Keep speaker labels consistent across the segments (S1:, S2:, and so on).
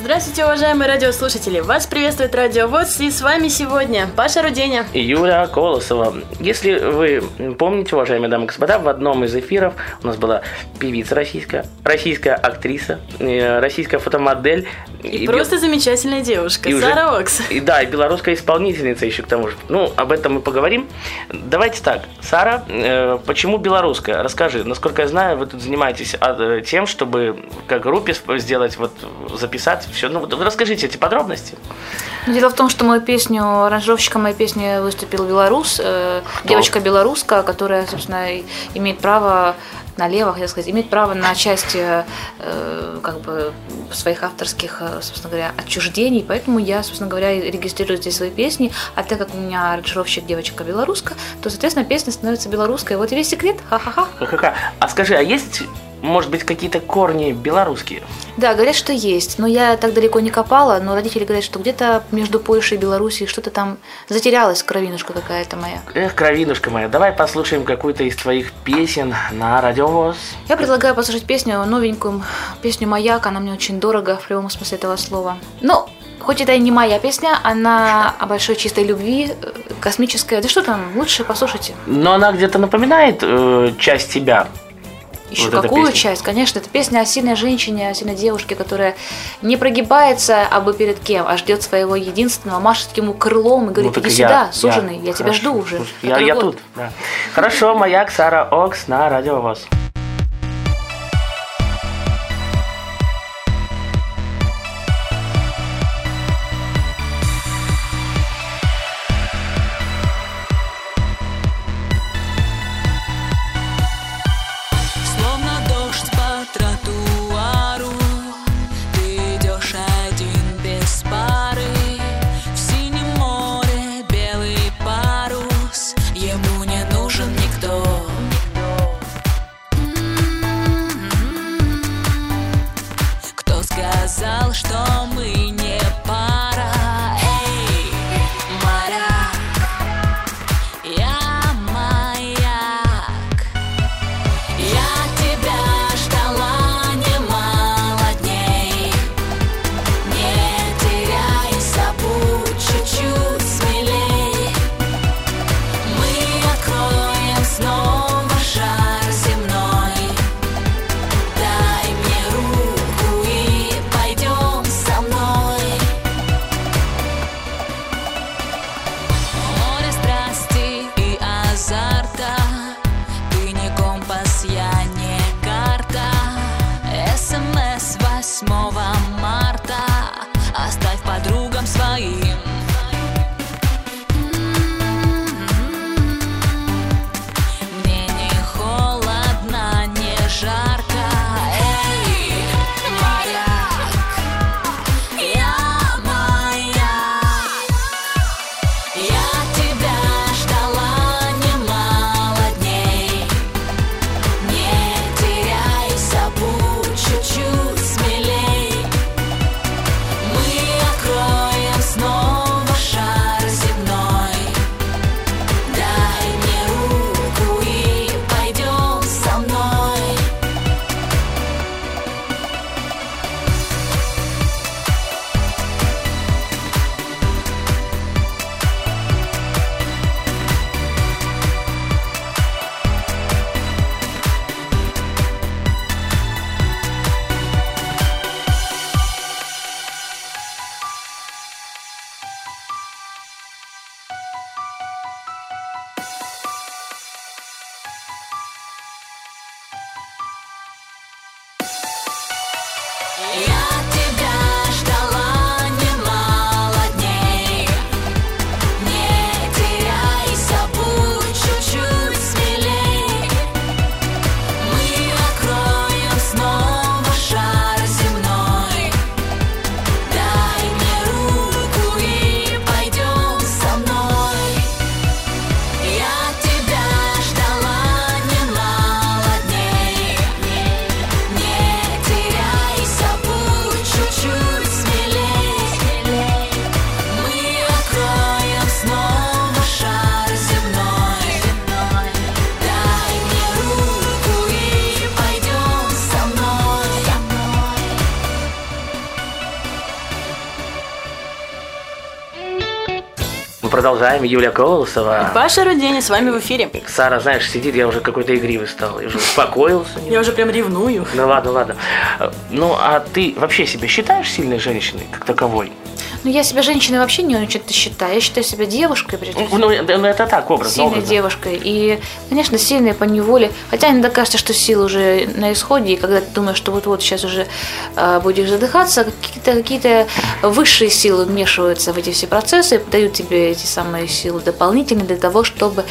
S1: Здравствуйте, уважаемые радиослушатели! Вас приветствует Радио ВОЗ и с вами сегодня Паша Руденя.
S2: и Юля Колосова. Если вы помните, уважаемые дамы и господа, в одном из эфиров у нас была певица российская, российская актриса, э, российская фотомодель.
S1: И, просто замечательная девушка,
S2: и уже-
S1: Сара Окс.
S2: И, да, и белорусская исполнительница еще к тому же. Ну, об этом мы поговорим. Давайте так. Сара, э, почему белорусская? Расскажи. Насколько я знаю, вы тут занимаетесь а, э, тем, чтобы как группе сделать, вот записать все. Ну, вот расскажите эти подробности.
S3: Ну, Дело в том, что мою песню, аранжировщиком моей песни выступил белорус, э, девочка белоруска, которая, собственно, имеет право налево, хотел сказать, имеет право на часть э, как бы своих авторских, э, собственно говоря, отчуждений, поэтому я, собственно говоря, регистрирую здесь свои песни, а так как у меня аранжировщик девочка белоруска, то, соответственно, песня становится белорусской. Вот и весь секрет, ха-ха-ха.
S2: Ха-ха-ха. А скажи, а есть, может быть, какие-то корни белорусские?
S3: Да, говорят, что есть, но я так далеко не копала, но родители говорят, что где-то между Польшей и Белоруссией что-то там затерялась, кровинушка какая-то моя.
S2: Эх, кровинушка моя, давай послушаем какую-то из твоих песен на радиовоз.
S3: Я предлагаю послушать песню, новенькую, песню «Маяк», она мне очень дорого в прямом смысле этого слова. Ну, хоть это и не моя песня, она о большой чистой любви, э, космическая. Да что там, лучше послушайте.
S2: Но она где-то напоминает э, часть тебя.
S3: Еще
S2: Вот
S3: какую часть? Конечно, это песня о сильной женщине, о сильной девушке, которая не прогибается абы перед кем, а ждет своего единственного, машет ему крылом и говорит,
S2: Ну,
S3: иди
S2: я-
S3: сюда, суженый, я, тебя
S2: Хорошо.
S3: жду уже.
S2: Слушай, Я, я
S3: год».
S2: тут. да. Хорошо, маяк Сара Окс на радиовоз.
S4: Словно
S2: продолжаем. Юлия Колосова.
S1: Паша Рудени с вами в эфире.
S2: Сара, знаешь, сидит, я уже какой-то игривый стал. Я уже успокоился.
S1: Я уже прям ревную.
S2: Ну ладно, ладно. Э, Ну, а ты вообще себя считаешь сильной женщиной, как таковой?
S3: Ну, я себя женщиной вообще не очень-то считаю. Я считаю себя девушкой, прежде всего.
S2: Ну, это ну, это так, образ.
S3: сильной девушкой. И, конечно, сильной по неволе. Хотя иногда кажется, что сила уже на исходе, и когда ты думаешь, что вот-вот сейчас уже э, будешь задыхаться, какие-то какие высшие силы вмешиваются в эти все процессы и дают тебе эти самые силы дополнительные для того, чтобы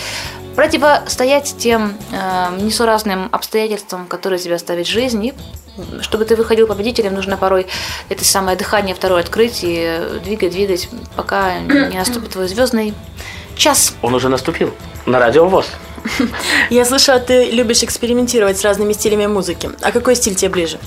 S3: противостоять тем э, несуразным обстоятельствам, которые тебя ставит жизнь, и чтобы ты выходил победителем, нужно порой это самое дыхание второе открыть и двигать, двигать, пока не наступит твой звездный час.
S2: Он уже наступил. На радио ВОЗ.
S1: Я слышала, ты любишь экспериментировать с разными стилями музыки. А какой стиль тебе ближе?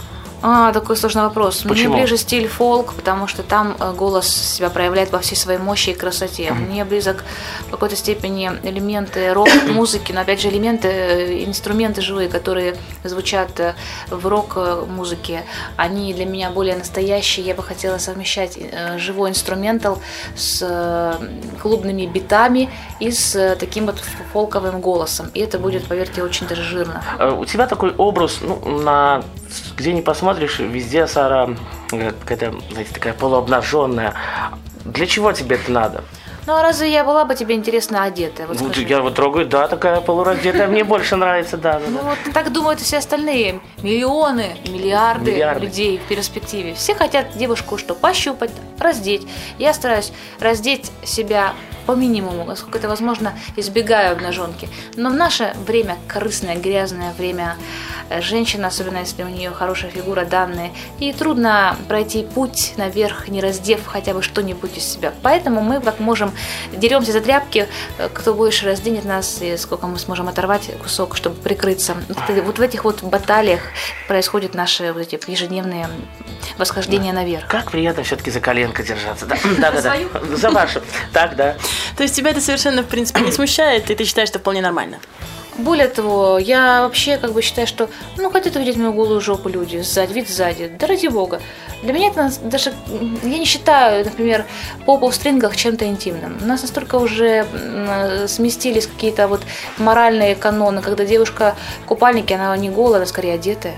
S3: А, такой сложный вопрос.
S2: Почему?
S3: Мне ближе стиль фолк, потому что там э, голос себя проявляет во всей своей мощи и красоте. Мне близок в какой-то степени элементы рок-музыки, но опять же элементы, э, инструменты живые, которые звучат э, в рок-музыке, они для меня более настоящие. Я бы хотела совмещать живой инструментал с клубными битами и с таким вот фолковым голосом. И это будет, поверьте, очень даже жирно.
S2: Э, У тебя такой образ, ну, на где не посмотришь, везде Сара э, какая-то, знаете, такая полуобнаженная. Для чего тебе это надо?
S3: Ну а разве я была бы тебе интересно одетая? Вот
S2: Вот
S3: скажи.
S2: я вот трогаю, да, такая полураздетая, мне больше нравится, да,
S3: Ну вот так думают все остальные. Миллионы, миллиарды,
S2: Миллиарды.
S3: людей в перспективе. Все хотят девушку что? Пощупать, раздеть. Я стараюсь раздеть себя по минимуму, насколько это возможно, избегаю обнаженки. Но в наше время, корыстное, грязное время, э, женщина, особенно если у нее хорошая фигура, данные, и трудно пройти путь наверх, не раздев хотя бы что-нибудь из себя. Поэтому мы как можем деремся за тряпки, э, кто больше разденет нас и сколько мы сможем оторвать кусок, чтобы прикрыться. Вот Вот в этих вот баталиях происходят наши вот эти ежедневные восхождения наверх.
S2: Как приятно все-таки за коленко держаться. Да, да, да. да. За вашу. Так, да.
S1: То есть тебя это совершенно, в принципе, не смущает, и ты считаешь, что вполне нормально?
S3: Более того, я вообще как бы считаю, что ну хотят увидеть мою голую жопу люди, сзади, вид сзади, да ради бога. Для меня это даже, я не считаю, например, попу в стрингах чем-то интимным. У нас настолько уже сместились какие-то вот моральные каноны, когда девушка в купальнике, она не голая, она скорее одетая.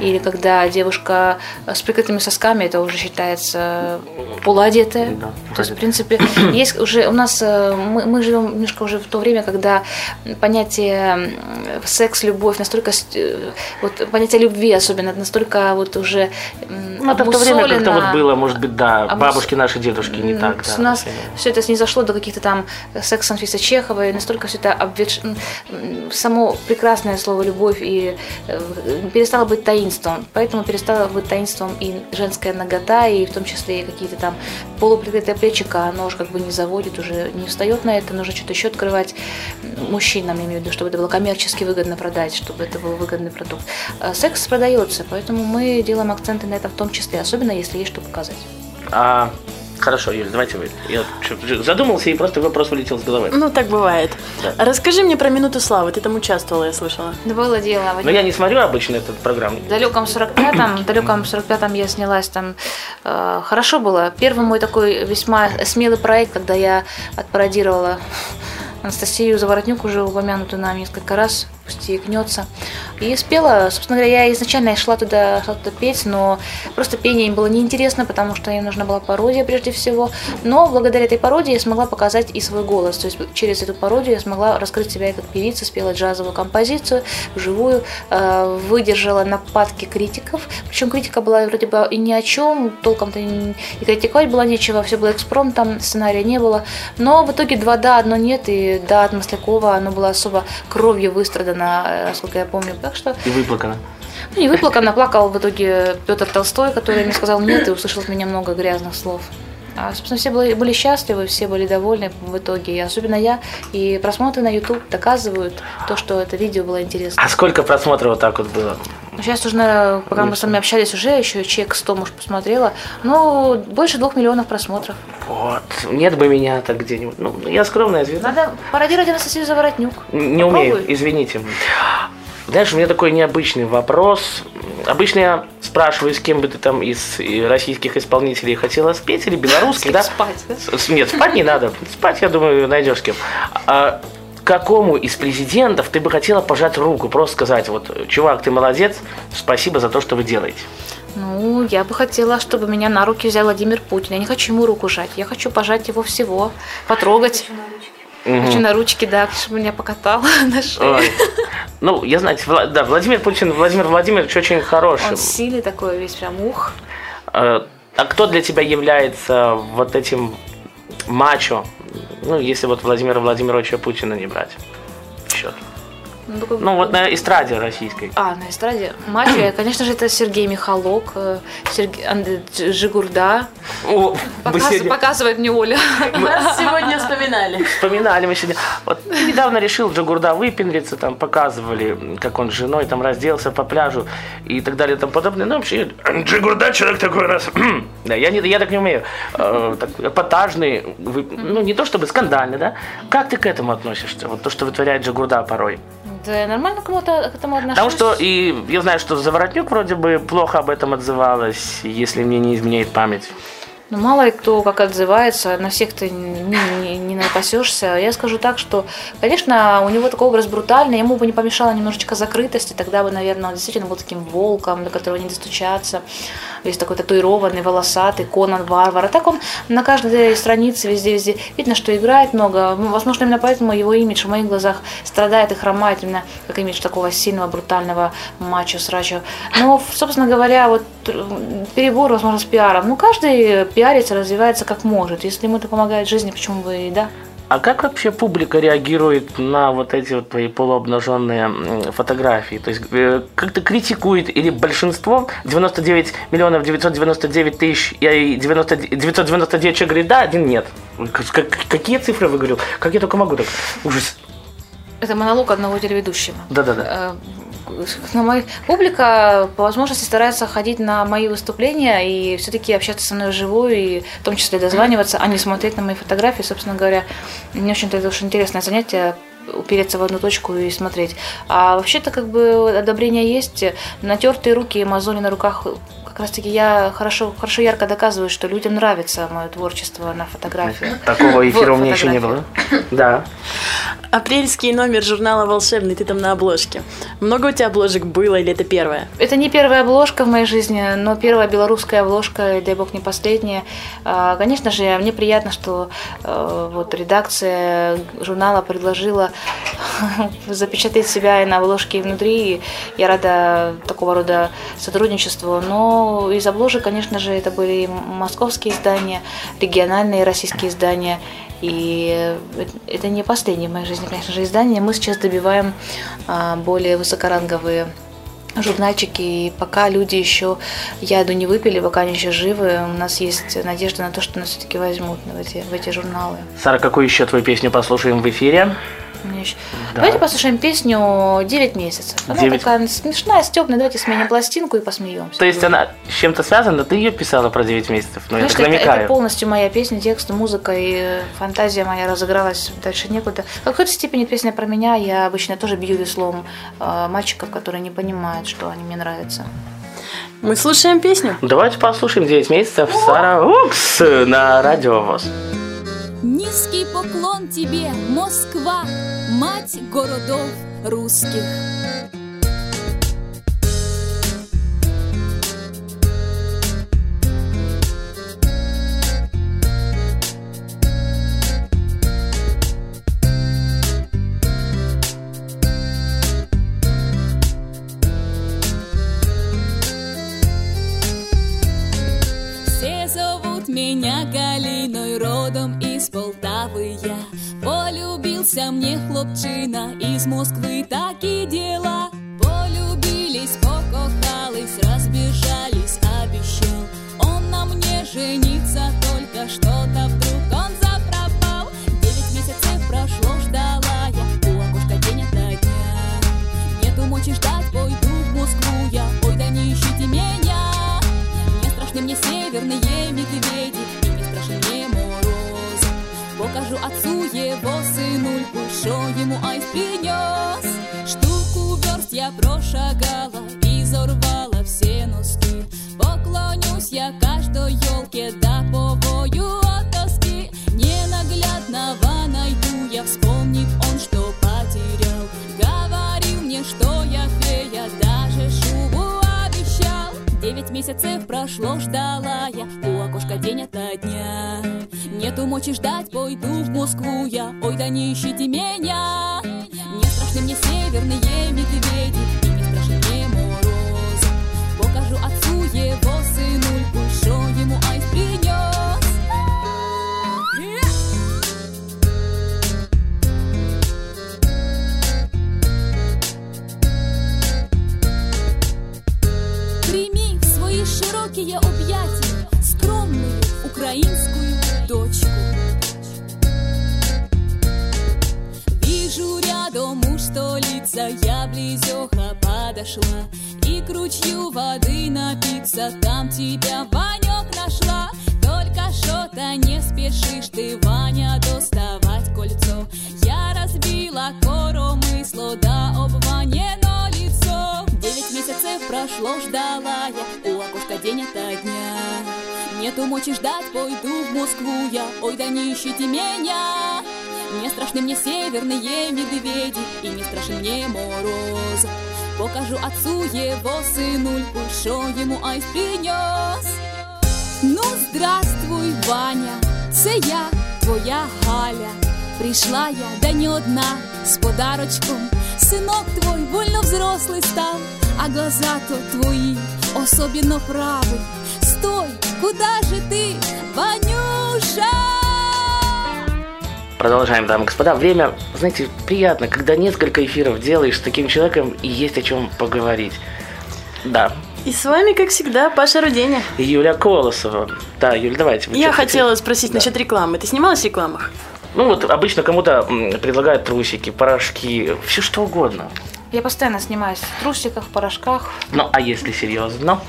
S3: Или когда девушка с прикрытыми сосками, это уже считается полуодетая.
S2: Да,
S3: То есть, в принципе, есть уже у нас э, мы, мы живем немножко уже в то время, когда понятие секс, любовь настолько э, вот понятие любви особенно настолько вот уже
S2: Ну, это в то время как-то вот было, может быть, да,
S3: Обмус-
S2: бабушки наши, дедушки не так, да.
S3: У нас все это снизошло до каких-то там секс Анфисы Чеховой, настолько все это обветш... само прекрасное слово любовь и э, перестало быть таинством. Поэтому перестало быть таинством и женская нагота, и в том числе и какие-то там полуприкрытые плечика, оно уже как бы не заводит, уже не встает на это, нужно что-то еще открывать мужчинам, я имею в виду, чтобы это было коммерчески выгодно продать, чтобы это был выгодный продукт. А Секс продается, поэтому мы делаем акценты на это в том числе, особенно если есть что показать.
S2: А, хорошо, Юль, давайте вы. Я задумался, и просто вопрос вылетел с головы.
S1: Ну, так бывает.
S2: Да.
S1: Расскажи мне про «Минуту славы». Ты там участвовала, я слышала.
S3: Было дело. в
S2: Но я не смотрю обычно этот программ.
S3: В далеком 45-м, в далеком 45-м я снялась там. э, хорошо было. Первый мой такой весьма смелый проект, когда я отпародировала Анастасию Заворотнюк, уже упомянутую нам несколько раз, пусть ей гнется. И спела, собственно говоря, я изначально шла туда, туда петь, но просто пение им было неинтересно, потому что им нужна была пародия прежде всего. Но благодаря этой пародии я смогла показать и свой голос. То есть через эту пародию я смогла раскрыть себя и как певица, спела джазовую композицию, вживую, э, выдержала нападки критиков. Причем критика была вроде бы и ни о чем, толком-то и и критиковать было нечего, все было экспромтом, сценария не было. Но в итоге два да, одно нет, и да от Маслякова, оно было особо кровью выстрадано, э, насколько я помню. Так что
S2: И выплакано.
S3: ну, не выплаканно, плакал в итоге Петр Толстой, который мне сказал нет и услышал от меня много грязных слов. А, собственно, все были, были счастливы, все были довольны в итоге, и особенно я. И просмотры на YouTube доказывают то, что это видео было интересно.
S2: А сколько просмотров вот так вот было?
S3: Сейчас уже, пока мы с вами общались, уже еще чек 100, может, посмотрела. Ну, больше двух миллионов просмотров.
S2: Вот. Нет бы меня так где-нибудь. Ну, я скромная звезда.
S3: Надо пародировать Анастасию Заворотнюк.
S2: Не умею,
S3: Попробуй.
S2: извините. Знаешь, у меня такой необычный вопрос. обычно я спрашиваю, с кем бы ты там из российских исполнителей хотела спеть или белорусских, да?
S3: Спать, да?
S2: Нет, спать не надо. Спать, я думаю, найдешь с кем. А какому из президентов ты бы хотела пожать руку? Просто сказать, вот, чувак, ты молодец, спасибо за то, что вы делаете.
S3: Ну, я бы хотела, чтобы меня на руки взял Владимир Путин. Я не хочу ему руку жать, я хочу пожать его всего, потрогать. Хочу на ручки, да, чтобы меня покатал на шее.
S2: Ой. Ну, я знаю, Вла- да, Владимир Путин, Владимир Владимирович очень хороший.
S3: Он сильный такой, весь прям ух.
S2: Э, А кто для тебя является вот этим мачо? Ну, если вот Владимира Владимировича Путина не брать счет.
S3: Ну, такой-
S2: Ну, вот на эстраде российской.
S3: А, на эстраде. Матче, конечно же, это Сергей Михалок, э, Сергей Анд- Дж- Жигурда.
S2: О, мы
S3: Показ-
S2: сегодня
S3: Показывает мне Оля.
S1: Нас сегодня вспоминали.
S2: вспоминали мы сегодня. Вот недавно решил Джагурда выпендриться, там показывали, как он с женой там разделся по пляжу и так далее и тому подобное. Ну, вообще, Джагурда человек такой нас. да, я, не, я так не умею. Э, так, эпатажный, вы- ну, не то чтобы скандальный, да? Как ты к этому относишься? Вот то, что вытворяет Джагурда порой.
S3: Да, я нормально кому-то к этому отношусь.
S2: Потому что и я знаю, что Заворотнюк вроде бы плохо об этом отзывалась, если мне не изменяет память.
S3: Ну, мало ли кто как отзывается, на всех ты не, не, не напасешься. Я скажу так, что, конечно, у него такой образ брутальный, ему бы не помешала немножечко закрытости, тогда бы, наверное, он действительно был таким волком, до которого не достучаться. Весь такой татуированный, волосатый, Конан Варвар. А так он на каждой странице, везде-везде, видно, что играет много. Ну, Возможно, именно поэтому его имидж в моих глазах страдает и хромает именно как имидж такого сильного, брутального мачо срачо. Но, собственно говоря, вот перебор, возможно, с пиаром. Ну, каждый пиарится, развивается как может. Если ему это помогает в жизни, почему бы и да?
S2: А как вообще публика реагирует на вот эти вот твои полуобнаженные фотографии? То есть э, как-то критикует или большинство 99 миллионов 999 тысяч и 90, 999 человек говорит да, один нет. Как- как- какие цифры вы говорил? Как я только могу так? Ужас.
S3: Это монолог одного телеведущего.
S2: Да-да-да.
S3: На мои... Публика по возможности старается ходить на мои выступления и все-таки общаться со мной вживую, и в том числе дозваниваться, а не смотреть на мои фотографии. Собственно говоря, мне очень это очень интересное занятие упереться в одну точку и смотреть. А вообще-то как бы одобрение есть. Натертые руки и мозоли на руках раз таки я хорошо, хорошо ярко доказываю, что людям нравится мое творчество на фотографиях.
S2: Такого эфира у меня еще не было. Да.
S1: Апрельский номер журнала «Волшебный», ты там на обложке. Много у тебя обложек было или это первая?
S3: Это не первая обложка в моей жизни, но первая белорусская обложка, и, дай бог, не последняя. А, Конечно же, мне приятно, что э, вот редакция журнала предложила запечатлеть себя и на обложке, и внутри. Я рада такого рода сотрудничеству. Но из обложек, конечно же, это были московские издания, региональные российские издания. И это не последнее в моей жизни, конечно же, издание. Мы сейчас добиваем а, более высокоранговые журнальчики, и пока люди еще яду не выпили, пока они еще живы, у нас есть надежда на то, что нас все-таки возьмут в эти, в эти журналы.
S2: Сара, какую еще твою песню послушаем в эфире?
S3: Мне еще-
S2: Да.
S3: Давайте послушаем песню «9 месяцев». Она
S2: «Девять».
S3: такая смешная, стебная. Давайте сменим пластинку и посмеемся.
S2: То есть она с чем-то связана? Ты ее писала про 9 месяцев? Ну, я так
S3: это, это полностью моя песня, текст, музыка и фантазия моя разыгралась дальше некуда. В какой-то степени песня про меня. Я обычно тоже бью веслом э, мальчиков, которые не понимают, что они мне нравятся.
S1: Мы слушаем песню.
S2: Давайте послушаем 9 месяцев Сара Укс на радио ВОЗ.
S4: Низкий поклон тебе, Москва, мать городов русских. Все зовут меня Галиной, родом из Полтавы я. Полюбился мне хлопчина из Москвы, таки дела. Полюбились, покохались, разбежались, обещал. Он на мне жениться, только что-то вдруг он Покажу отцу его сынульку Шо ему айс принес Штуку верст я прошагала и зарвала все носки. Поклонюсь я каждой елке, да повою от тоски. Ненаглядного найду я, вспомнит он, что потерял. Говорил мне, что я фея, даже шубу обещал. Девять месяцев прошло, ждала я у окошка день дня. Нету мочи ждать, пойду в Москву я, ой, да не ищите меня. Не страшны мне северные медведи, и не страшен мне мороз. Покажу отцу его сынульку, что ему айс принес. Свои широкие объятия скромную украинскую Вижу рядом уж столица, я близёха подошла. И к ручью воды напиться, там тебя Ванек нашла. Только что-то не спешишь ты, Ваня, доставать кольцо. Я разбила коромысло, да об Ване но лицо. Девять месяцев прошло, ждала я у окошка день дня Нету мочи ждать, пойду в Москву я, ой, да не ищите меня! Не страшны мне северные медведи И не страшен мне мороз. Покажу отцу его сынульку Шо ему айс принес Ну, здравствуй, Ваня Це я, твоя Галя. Прийшла я, да не одна З подарочком. Синок твой вольно взрослый стал А глаза-то твои особенно правый Стой, куда же ты, Ванюша?
S2: Продолжаем, дамы и господа. Время, знаете, приятно, когда несколько эфиров делаешь с таким человеком и есть о чем поговорить. Да.
S1: И с вами, как всегда, Паша Руденя.
S2: И Юля Колосова. Да, Юль, давайте.
S1: Я хотела
S2: хотите?
S1: спросить
S2: Да.
S1: насчет рекламы. Ты снималась в рекламах?
S2: Ну вот обычно кому-то предлагают трусики, порошки, все что угодно.
S3: Я постоянно снимаюсь в трусиках, в порошках.
S2: Ну, а если серьезно?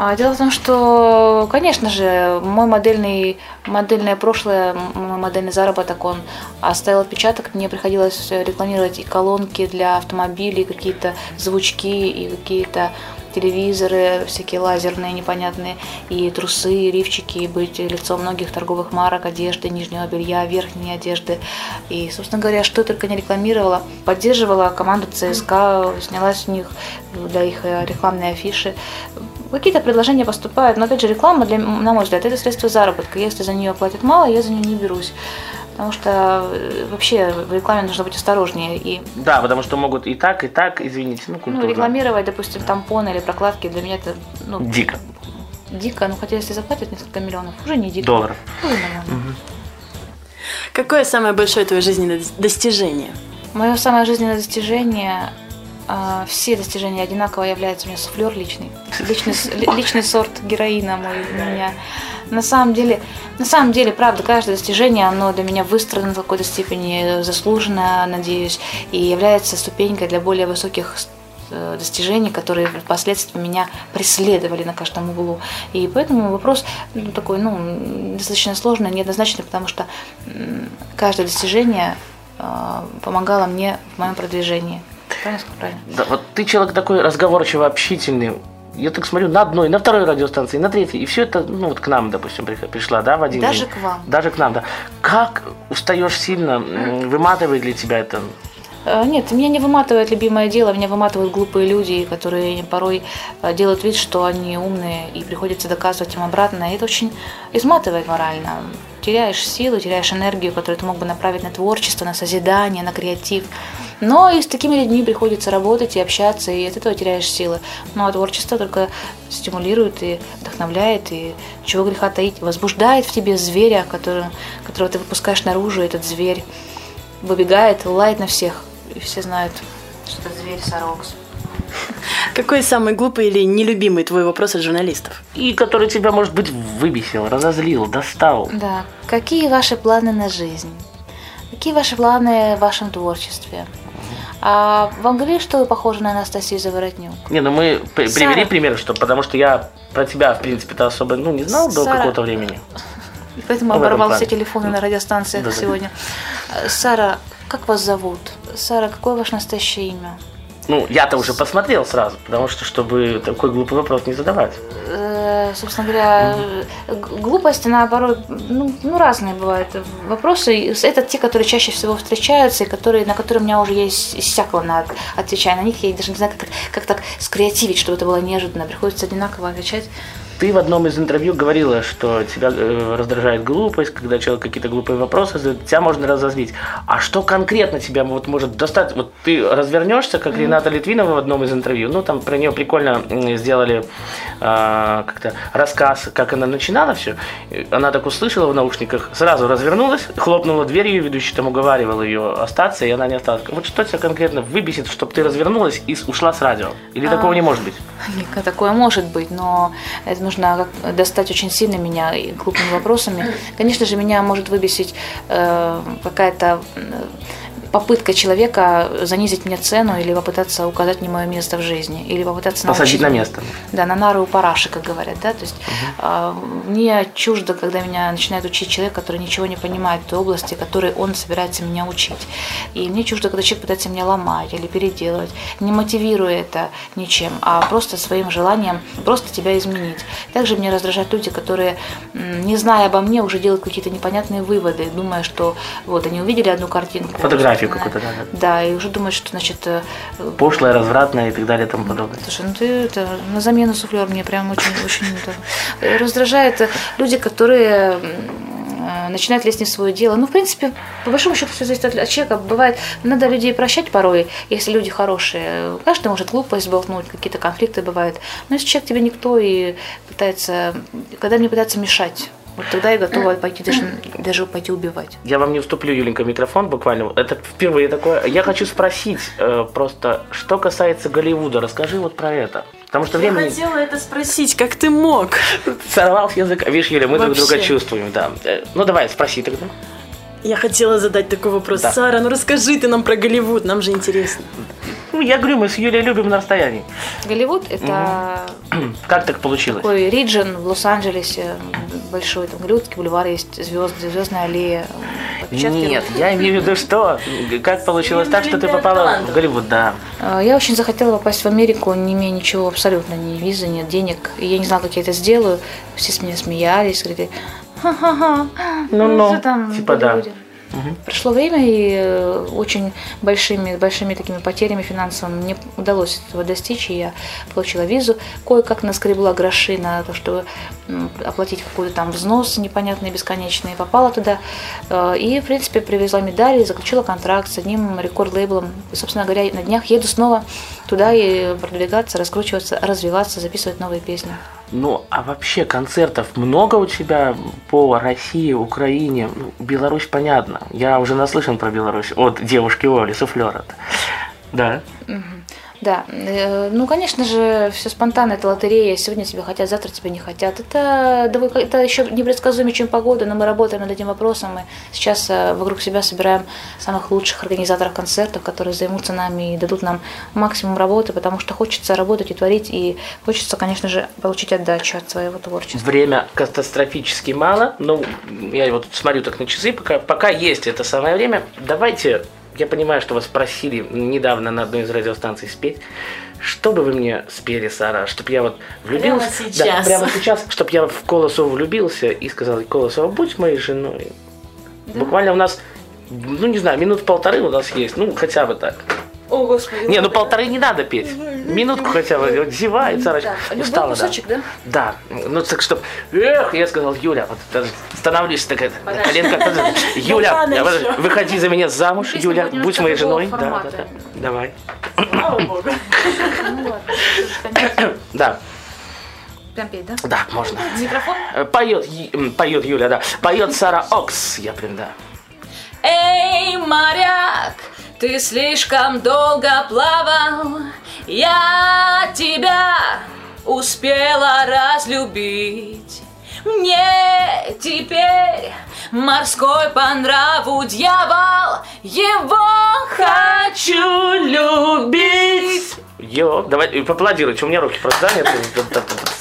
S3: А, Дело в том, что, конечно же, мой модельный, модельное прошлое, мой модельный заработок, он оставил отпечаток. Мне приходилось рекламировать и колонки для автомобилей, какие-то звучки и какие-то телевизоры, всякие лазерные, непонятные, и трусы, и лифчики, и быть лицом многих торговых марок, одежды, нижнего белья, верхней одежды. И, собственно говоря, что только не рекламировала. Поддерживала команду ЦСКА, снялась в них для их э, рекламной афиши. Какие-то предложения поступают, но опять же реклама, для, на мой взгляд, это средство заработка. Если за нее платят мало, я за нее не берусь. Потому что э, вообще в рекламе нужно быть осторожнее. И
S2: Да, потому что могут и так, и так, извините, ну,
S3: ну,
S2: культурно.
S3: рекламировать, допустим, тампоны или прокладки, для меня это ну,
S2: Дико.
S3: дико. Ну, хотя если заплатят несколько миллионов, уже не дико.
S2: Долларов.
S3: Уже нормально.
S1: Какое самое большое твое жизненное дос- достижение?
S3: Мое самое жизненное достижение, а, все достижения одинаково являются у меня суфлер личный. Личный, личный сорт героина мой у меня. На самом деле, на самом деле, правда, каждое достижение, оно для меня выстроено в какой-то степени заслуженно, надеюсь, и является ступенькой для более высоких э, достижений, которые впоследствии меня преследовали на каждом углу. И поэтому вопрос ну, такой, ну, достаточно сложный, неоднозначный, потому что каждое достижение э, помогало мне в моем продвижении. Правильно? Правильно.
S2: Да, вот ты человек такой разговорчиво общительный. Я так смотрю на одной, на второй радиостанции, на третьей, и все это, ну вот к нам, допустим, при- пришла, да, в один
S3: Даже
S2: день?
S3: к вам.
S2: Даже к нам, да. Как устаешь сильно, выматывает ли тебя это?
S3: Э, Нет, меня не выматывает любимое дело, меня выматывают глупые люди, которые порой э, делают вид, что они умные, и приходится доказывать им обратно. И это очень изматывает морально. Теряешь силы, теряешь энергию, которую ты мог бы направить на творчество, на созидание, на креатив. Но и с такими людьми приходится работать и общаться, и от этого теряешь силы. Ну а творчество только стимулирует и вдохновляет, и чего греха таить, возбуждает в тебе зверя, который, которого ты выпускаешь наружу, этот зверь выбегает, лает на всех. И все знают, что это зверь Сарокс.
S1: Какой самый глупый или нелюбимый твой вопрос от журналистов?
S2: И который тебя, может быть, выбесил, разозлил, достал.
S3: Да. Какие ваши планы на жизнь? Какие ваши планы в вашем творчестве? А вам говорили, что вы похожи на Анастасию Заворотнюк?
S2: Не, ну мы при-
S3: Сара.
S2: привели пример, что потому что я про тебя, в принципе-то, особо ну, не знал до
S3: Сара.
S2: какого-то времени.
S3: И поэтому
S2: Ну,
S3: оборвал все телефоны на радиостанциях
S2: Да-да.
S3: сегодня. Э, Сара, как вас зовут? Сара, какое ваше настоящее имя?
S2: Ну, я-то уже посмотрел сразу, потому что, чтобы такой глупый вопрос не задавать.
S3: Э, собственно говоря, глупость, она порой, ну, ну, разные бывают вопросы. Это те, которые чаще всего встречаются, и которые, на которые у меня уже есть иссякло на отвечая на них. Я даже не знаю, как, как так скреативить, чтобы это было неожиданно. Приходится одинаково отвечать.
S2: Ты в одном из интервью говорила, что тебя э, раздражает глупость, когда человек какие-то глупые вопросы задает, тебя можно разозлить. А что конкретно тебя вот может достать? Вот ты развернешься, как Рената Литвинова в одном из интервью, ну там про нее прикольно сделали а, как-то рассказ, как она начинала все. Она так услышала в наушниках, сразу развернулась, хлопнула дверью, ведущий там уговаривал ее остаться, и она не осталась. Вот что тебя конкретно выбесит, чтобы ты развернулась и ушла с радио? Или такого не может быть?
S3: Такое может быть, но это нужно достать очень сильно меня глупыми вопросами. Конечно же, меня может выбесить э, какая-то э, попытка человека занизить мне цену или попытаться указать мне мое место в жизни, или попытаться
S2: Посадить на место.
S3: Да, на нары у параши, как говорят, да, то есть а, мне чуждо, когда меня начинает учить человек, который ничего не понимает в той области, которой он собирается меня учить. И мне чуждо, когда человек пытается меня ломать или переделывать, не мотивируя это ничем, а просто своим желанием просто тебя изменить. Также мне раздражают люди, которые, не зная обо мне, уже делают какие-то непонятные выводы, думая, что вот они увидели одну картинку.
S2: Фотографию
S3: да,
S2: какую-то, да, да.
S3: Да, и уже думают, что, значит, э,
S2: Пошлая, развратная и так далее и тому подобное.
S3: Слушай, ну ты это, на замену суфлер мне прям очень, очень это, раздражает э, люди, которые начинают лезть не в свое дело. Ну, в принципе, по большому счету все зависит от, человека. Бывает, надо людей прощать порой, если люди хорошие. Каждый может глупость болтнуть, какие-то конфликты бывают. Но если человек тебе никто и пытается, когда мне пытается мешать, вот тогда я готова пойти даже, даже пойти убивать.
S2: Я вам не уступлю, Юленька, микрофон буквально. Это впервые такое. Я хочу спросить э, просто, что касается Голливуда, расскажи вот про это. Потому что
S1: Я
S2: времени
S1: хотела это спросить, как ты мог?
S2: сорвал с языка. Видишь, Юля, мы друг
S1: Вообще.
S2: друга чувствуем, да. Э, Ну давай, спроси тогда.
S1: Я хотела задать такой вопрос.
S2: Да.
S1: Сара, ну расскажи ты нам про Голливуд, нам же интересно.
S2: Ну, я говорю, мы с Юлей любим на расстоянии.
S3: Голливуд – это
S2: Как так получилось?
S3: такой регион в Лос-Анджелесе, большой, там Голливудский бульвар есть, звезды, звездная аллея. отпечатки
S2: Нет,
S3: рук.
S2: я имею в виду, что? Как получилось так, что ты попала в Голливуд, да.
S3: А, Я очень захотела попасть в Америку, не имея ничего абсолютно, ни визы, нет денег. И я не знала, как я это сделаю. Все с меня смеялись, говорили, ха-ха-ха,
S2: Ну-ну,
S3: что там в
S2: типа да.
S3: Голливуде?» Прошло время, и э, очень большими, большими такими потерями финансовыми мне удалось этого достичь, и я получила визу, кое-как наскребла гроши на то, чтобы оплатить какой-то там взнос непонятный, бесконечный, попала туда, э, и, в принципе, привезла медали, заключила контракт с одним рекорд-лейблом, и, собственно говоря, на днях еду снова туда и продвигаться, раскручиваться, развиваться, записывать новые песни.
S2: Ну, а вообще концертов много у тебя по России, Украине? Ну, Беларусь, понятно. Я уже наслышан про Беларусь от девушки Оли, суфлера. Да.
S3: Да, э, ну, конечно же, все спонтанно, это лотерея. Сегодня тебя хотят, завтра тебя не хотят. Это, довольно- это еще непредсказуемее, чем погода, но мы работаем над этим вопросом. Мы сейчас э, вокруг себя собираем самых лучших организаторов концертов, которые займутся нами и дадут нам максимум работы, потому что хочется работать и творить, и хочется, конечно же, получить отдачу от своего творчества.
S2: Время катастрофически мало. Ну, я вот смотрю так на часы, пока, пока есть это самое время. Давайте, я понимаю, что вас просили недавно на одной из радиостанций спеть. Что бы вы мне спели, Сара, чтобы я вот влюбился?
S1: Прямо
S2: Да,
S1: сейчас.
S2: прямо сейчас, чтобы я в Колосову влюбился и сказал, Колосова, будь моей женой. Буквально у нас, ну не знаю, минут полторы у нас есть, ну хотя бы так.
S1: О, Господи.
S2: Не, ну полторы не надо петь. Минутку хотя бы. Зевает, Сарочка.
S3: Любой
S2: Устала, да.
S3: кусочек, да?
S2: Да, ну так что, эх, я сказал, Юля, вот становлюсь такая, на коленках, Юля, выходи за меня замуж, Юля, будь моей женой, да, да, да, давай,
S1: Слава Богу.
S2: Да,
S3: Прям петь, да?
S2: да, можно.
S3: Микрофон?
S2: Э, Поет, поет Юля, да, поет Сара Окс, я прям, да.
S4: Эй, моряк, ты слишком долго плавал, я тебя успела разлюбить. Мне теперь морской по нраву дьявол, его хочу любить.
S2: Йо, давай, поаплодируйте, у меня руки просто заняты.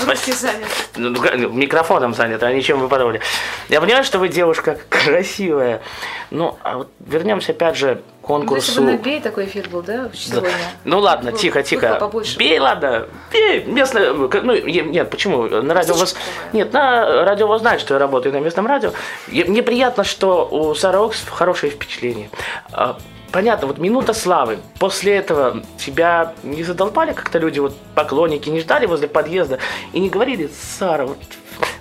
S3: Руки заняты.
S2: Ну, ну, микрофоном заняты, а ничем вы подобное. Я понимаю, что вы девушка красивая. Ну, а вот вернемся опять же к
S3: Ну,
S2: конкурсу.
S3: Если бы бей такой эфир был, да, сегодня?
S2: Ну ладно,
S3: Было-
S2: тихо, тихо. Бей, ладно. Бей. Местное. Ну, нет, почему? На радио вас. Нет, на радио вас знает, что я работаю на местном радио. Мне приятно, что у Сары Окс хорошее впечатление. Понятно, вот минута славы. После этого тебя не задолбали как-то люди, вот поклонники, не ждали возле подъезда и не говорили, Сара, вот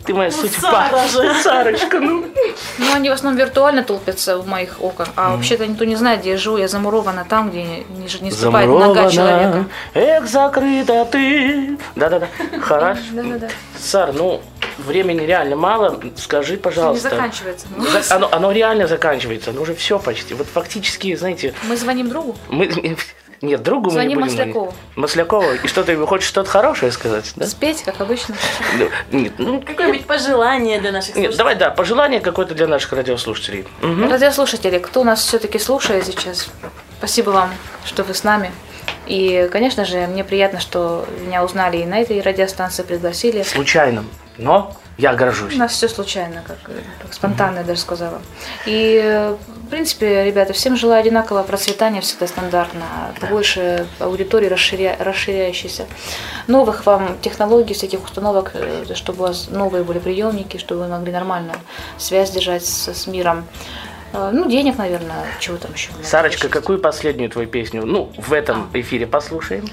S2: ты моя судьба.
S1: Сара.
S2: Сарочка, ну.
S3: Ну, они в основном виртуально толпятся в моих окнах, а вообще-то никто не знает, где я живу, я замурована там, где не, не, не ступает нога человека.
S2: Эх, закрыта ты. Да-да-да. Хорошо.
S3: Да-да-да.
S2: Сар, ну, времени реально мало. Скажи,
S3: Не
S2: пожалуйста.
S3: заканчивается. Ну,
S2: За- Оно, оно реально заканчивается. Ну, уже все почти. Вот фактически, знаете,
S3: Мы звоним другу.
S2: мы... Нет, другу мы не
S3: Звоним
S2: будем звонить.
S3: Маслякову.
S2: Маслякову. И что, ты хочешь что-то хорошее сказать, да?
S3: Спеть, как обычно.
S2: Ну, Нет, ну,
S1: Какое-нибудь пожелание для наших
S2: нет,
S1: слушателей?
S2: давай, да, пожелание какое-то для наших радиослушателей.
S3: Радиослушатели, кто нас все-таки слушает сейчас, спасибо вам, что вы с нами. И, конечно же, мне приятно, что меня узнали и на этой радиостанции пригласили.
S2: Случайно. Но я горжусь.
S3: У нас все случайно, как, э, как спонтанно я даже сказала. И, э, в принципе, ребята, всем желаю одинакового процветания, всегда стандартно, побольше аудитории расширя... расширяющейся, новых вам технологий, всяких установок, э, чтобы у вас новые были приемники, чтобы вы могли нормально связь держать с, с миром. Э, Ну, денег, наверное, чего там еще.
S2: Сарочка, какую последнюю твою песню, ну, в этом эфире послушаем?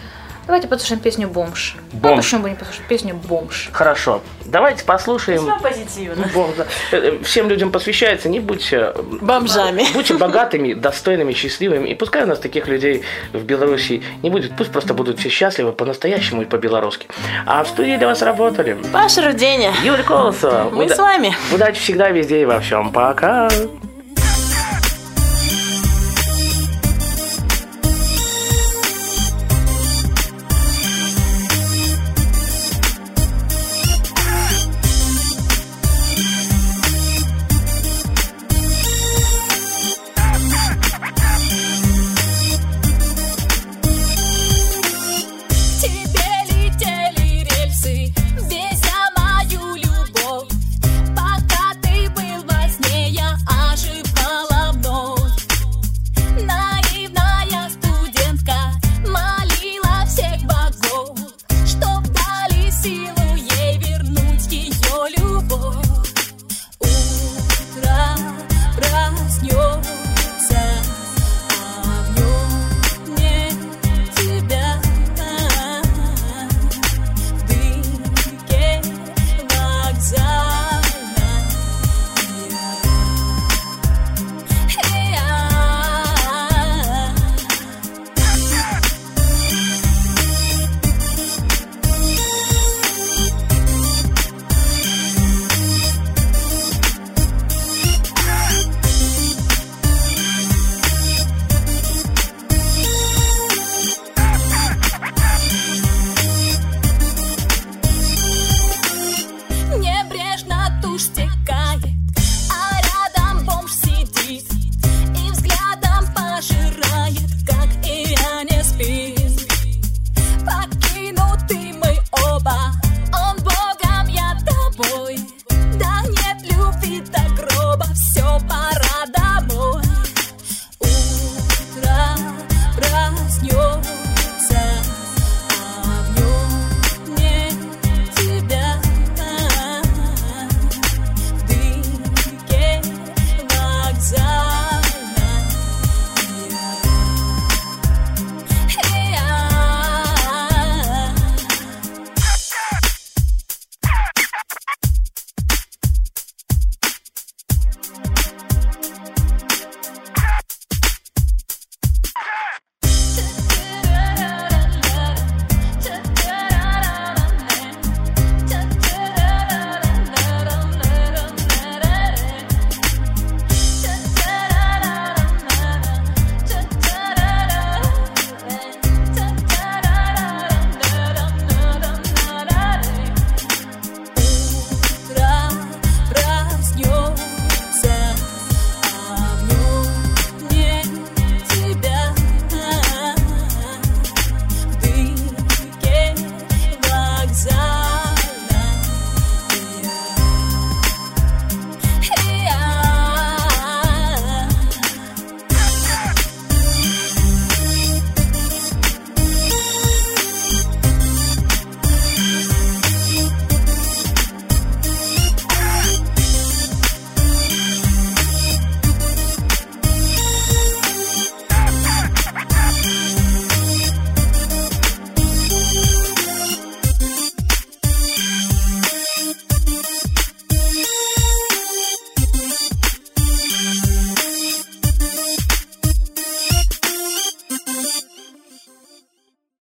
S3: Давайте послушаем песню «Бомж».
S2: «Бомж».
S3: Ну, почему бы не послушать песню «Бомж»?
S2: Хорошо. Давайте послушаем.
S1: Весьма позитивно.
S2: Бог, да. Э, э, Всем людям посвящается, не будьте э,
S1: Бомжами.
S2: Будьте богатыми, достойными, счастливыми. И пускай у нас таких людей в Беларуси не будет. Пусть просто будут все счастливы по-настоящему и по-белорусски. А в студии для вас работали
S1: Паша Руденя.
S2: Юрий Колосова.
S1: Мы с вами.
S2: Удачи всегда, везде и во всем. Пока.